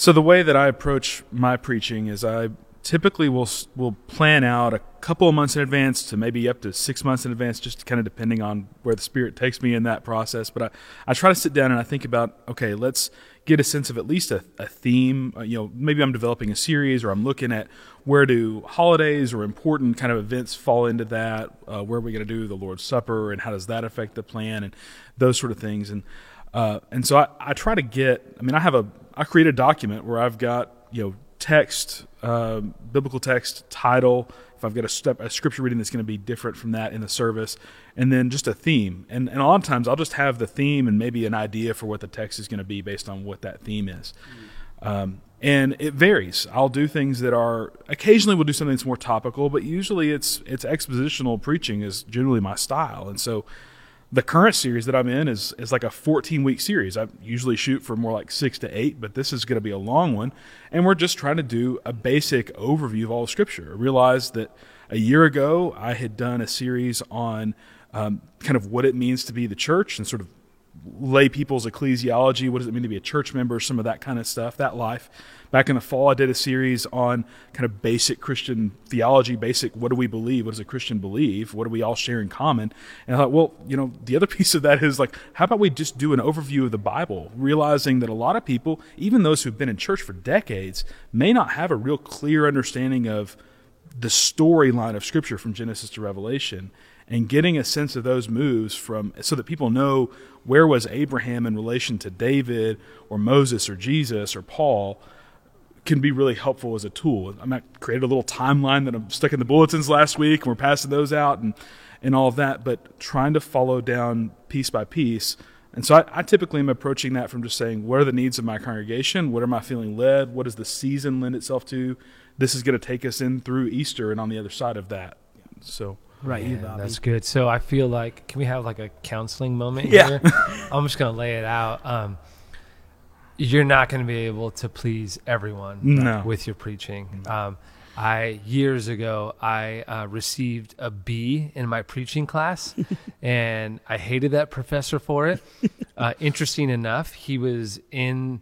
So the way that I approach my preaching is I typically we'll we'll plan out a couple of months in advance to maybe up to six months in advance, just kind of depending on where the Spirit takes me in that process. But I, I try to sit down and I think about okay, let's get a sense of at least a, a theme. Uh, you know, maybe I'm developing a series or I'm looking at where do holidays or important kind of events fall into that. Uh, where are we going to do the Lord's Supper and how does that affect the plan and those sort of things and. Uh, and so I, I try to get. I mean, I have a I create a document where I've got you know text, uh, biblical text, title. If I've got a, step, a scripture reading that's going to be different from that in the service, and then just a theme. And, and a lot of times I'll just have the theme and maybe an idea for what the text is going to be based on what that theme is. Mm. Um, and it varies. I'll do things that are occasionally we'll do something that's more topical, but usually it's it's expositional preaching is generally my style. And so the current series that I'm in is is like a 14 week series. I usually shoot for more like six to eight, but this is going to be a long one, and we're just trying to do a basic overview of all of Scripture. I realized that a year ago I had done a series on um, kind of what it means to be the church and sort of lay people's ecclesiology. What does it mean to be a church member? Some of that kind of stuff, that life. Back in the fall, I did a series on kind of basic Christian theology, basic what do we believe? What does a Christian believe? What do we all share in common? And I thought, well, you know, the other piece of that is like, how about we just do an overview of the Bible, realizing that a lot of people, even those who've been in church for decades, may not have a real clear understanding of the storyline of Scripture from Genesis to Revelation and getting a sense of those moves from so that people know where was Abraham in relation to David or Moses or Jesus or Paul can be really helpful as a tool. I might create a little timeline that I'm stuck in the bulletins last week, and we're passing those out and and all of that. But trying to follow down piece by piece. And so I, I, typically am approaching that from just saying, what are the needs of my congregation? What am I feeling led? What does the season lend itself to? This is going to take us in through Easter and on the other side of that. So Right, you, Bobby. That's good. So I feel like, can we have like a counseling moment yeah. here? I'm just going to lay it out. Um, you're not going to be able to please everyone no. with your preaching. Um, I years ago I uh, received a B in my preaching class, and I hated that professor for it. Uh, interesting enough, he was in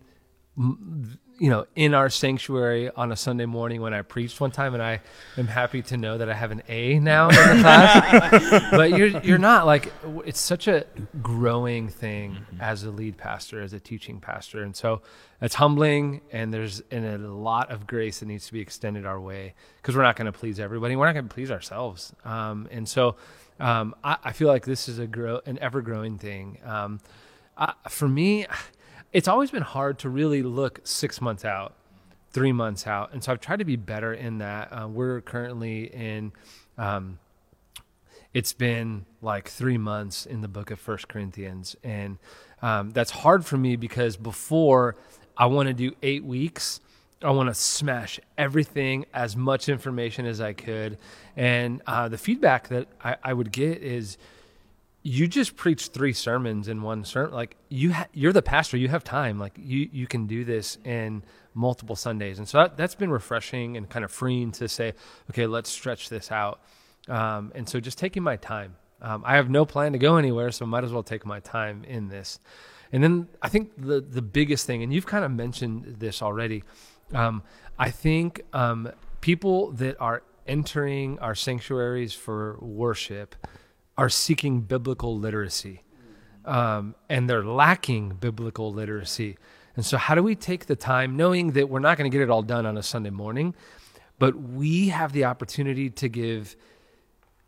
you know, in our sanctuary on a Sunday morning when I preached one time, and I am happy to know that I have an A now in the class. but you're you're not like it's such a growing thing mm-hmm. as a lead pastor, as a teaching pastor, and so it's humbling, and there's and a lot of grace that needs to be extended our way because we're not going to please everybody, we're not going to please ourselves, um, and so um, I, I, feel like this is a grow an ever growing thing. Um, I, for me it's always been hard to really look six months out, three months out, and so I've tried to be better in that. Uh, we're currently in. Um, it's been like three months in the book of First Corinthians, and um, that's hard for me because before I want to do eight weeks. I want to smash everything, as much information as I could. And uh, the feedback that I, I would get is, you just preach three sermons in one sermon. Like you, ha- you're the pastor. You have time. Like you, you can do this in multiple Sundays, and so that, has been refreshing and kind of freeing to say, okay, let's stretch this out. Um, and so just taking my time. Um, I have no plan to go anywhere, so might as well take my time in this. And then I think the the biggest thing, and you've kind of mentioned this already. Um, I think um, people that are entering our sanctuaries for worship are seeking biblical literacy um, and they're lacking biblical literacy. And so, how do we take the time, knowing that we're not going to get it all done on a Sunday morning, but we have the opportunity to give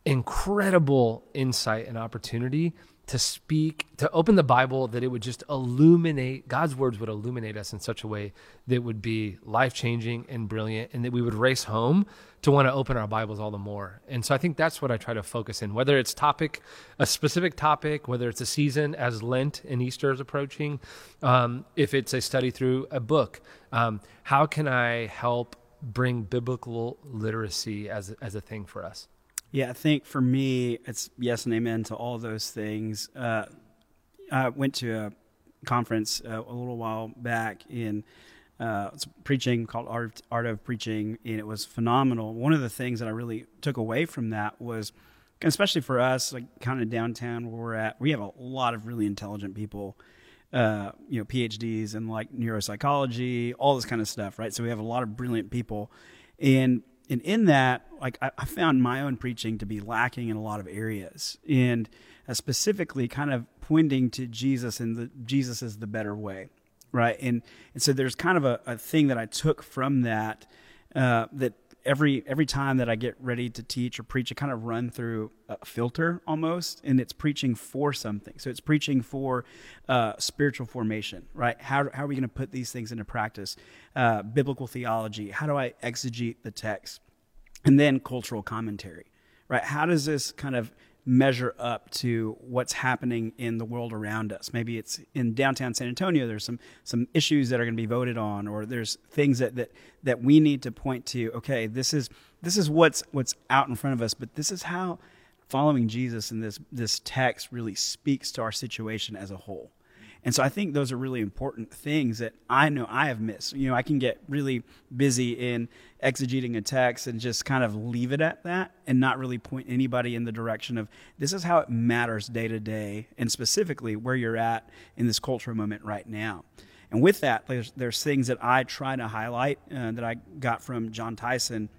incredible insight and opportunity to speak, to open the Bible, that it would just illuminate, God's words would illuminate us in such a way that would be life changing and brilliant, and that we would race home to want to open our Bibles all the more. And so I think that's what I try to focus in, whether it's topic, a specific topic, whether it's a season as Lent and Easter is approaching, um, if it's a study through a book, um, how can I help bring biblical literacy as, as a thing for us? Yeah, I think for me, it's yes and amen to all those things. Uh, I went to a conference uh, a little while back in uh, preaching called Art, Art of Preaching, and it was phenomenal. One of the things that I really took away from that was, especially for us, like kind of downtown where we're at, we have a lot of really intelligent people. uh, you know, PhDs in like neuropsychology, all this kind of stuff, right? So we have a lot of brilliant people, and and in that, like I, I found my own preaching to be lacking in a lot of areas, and uh, specifically kind of pointing to Jesus and the Jesus is the better way, right? And and so there's kind of a, a thing that I took from that uh, that every every time that I get ready to teach or preach, I kind of run through a filter almost, and it's preaching for something. So it's preaching for uh, spiritual formation, right? How how are we going to put these things into practice? Uh, biblical theology. How do I exegete the text? And then cultural commentary, right? How does this kind of measure up to what's happening in the world around us. Maybe it's in downtown San Antonio. There's some some issues that are going to be voted on, or there's things that that that we need to point to. Okay, this is this is what's what's out in front of us, but this is how following Jesus in this this text really speaks to our situation as a whole. And so I think those are really important things that I know I have missed. You know, I can get really busy in exegeting a text and just kind of leave it at that and not really point anybody in the direction of this is how it matters day to day and specifically where you're at in this cultural moment right now. And with that, there's, there's things that I try to highlight uh, that I got from Jon Tyson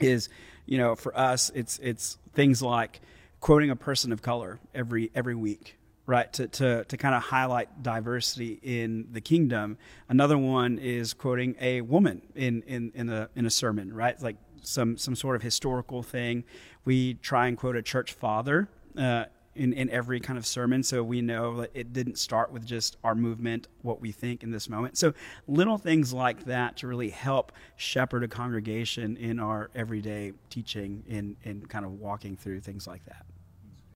is, you know, for us, it's, it's things like quoting a person of color every, every week right to, to, to kind of highlight diversity in the kingdom. Another one is quoting a woman in, in, in, a, in a sermon right? Like some, some sort of historical thing. We try and quote a church father uh, in, in every kind of sermon so we know that it didn't start with just our movement what we think in this moment. So little things like that to really help shepherd a congregation in our everyday teaching in, in kind of walking through things like that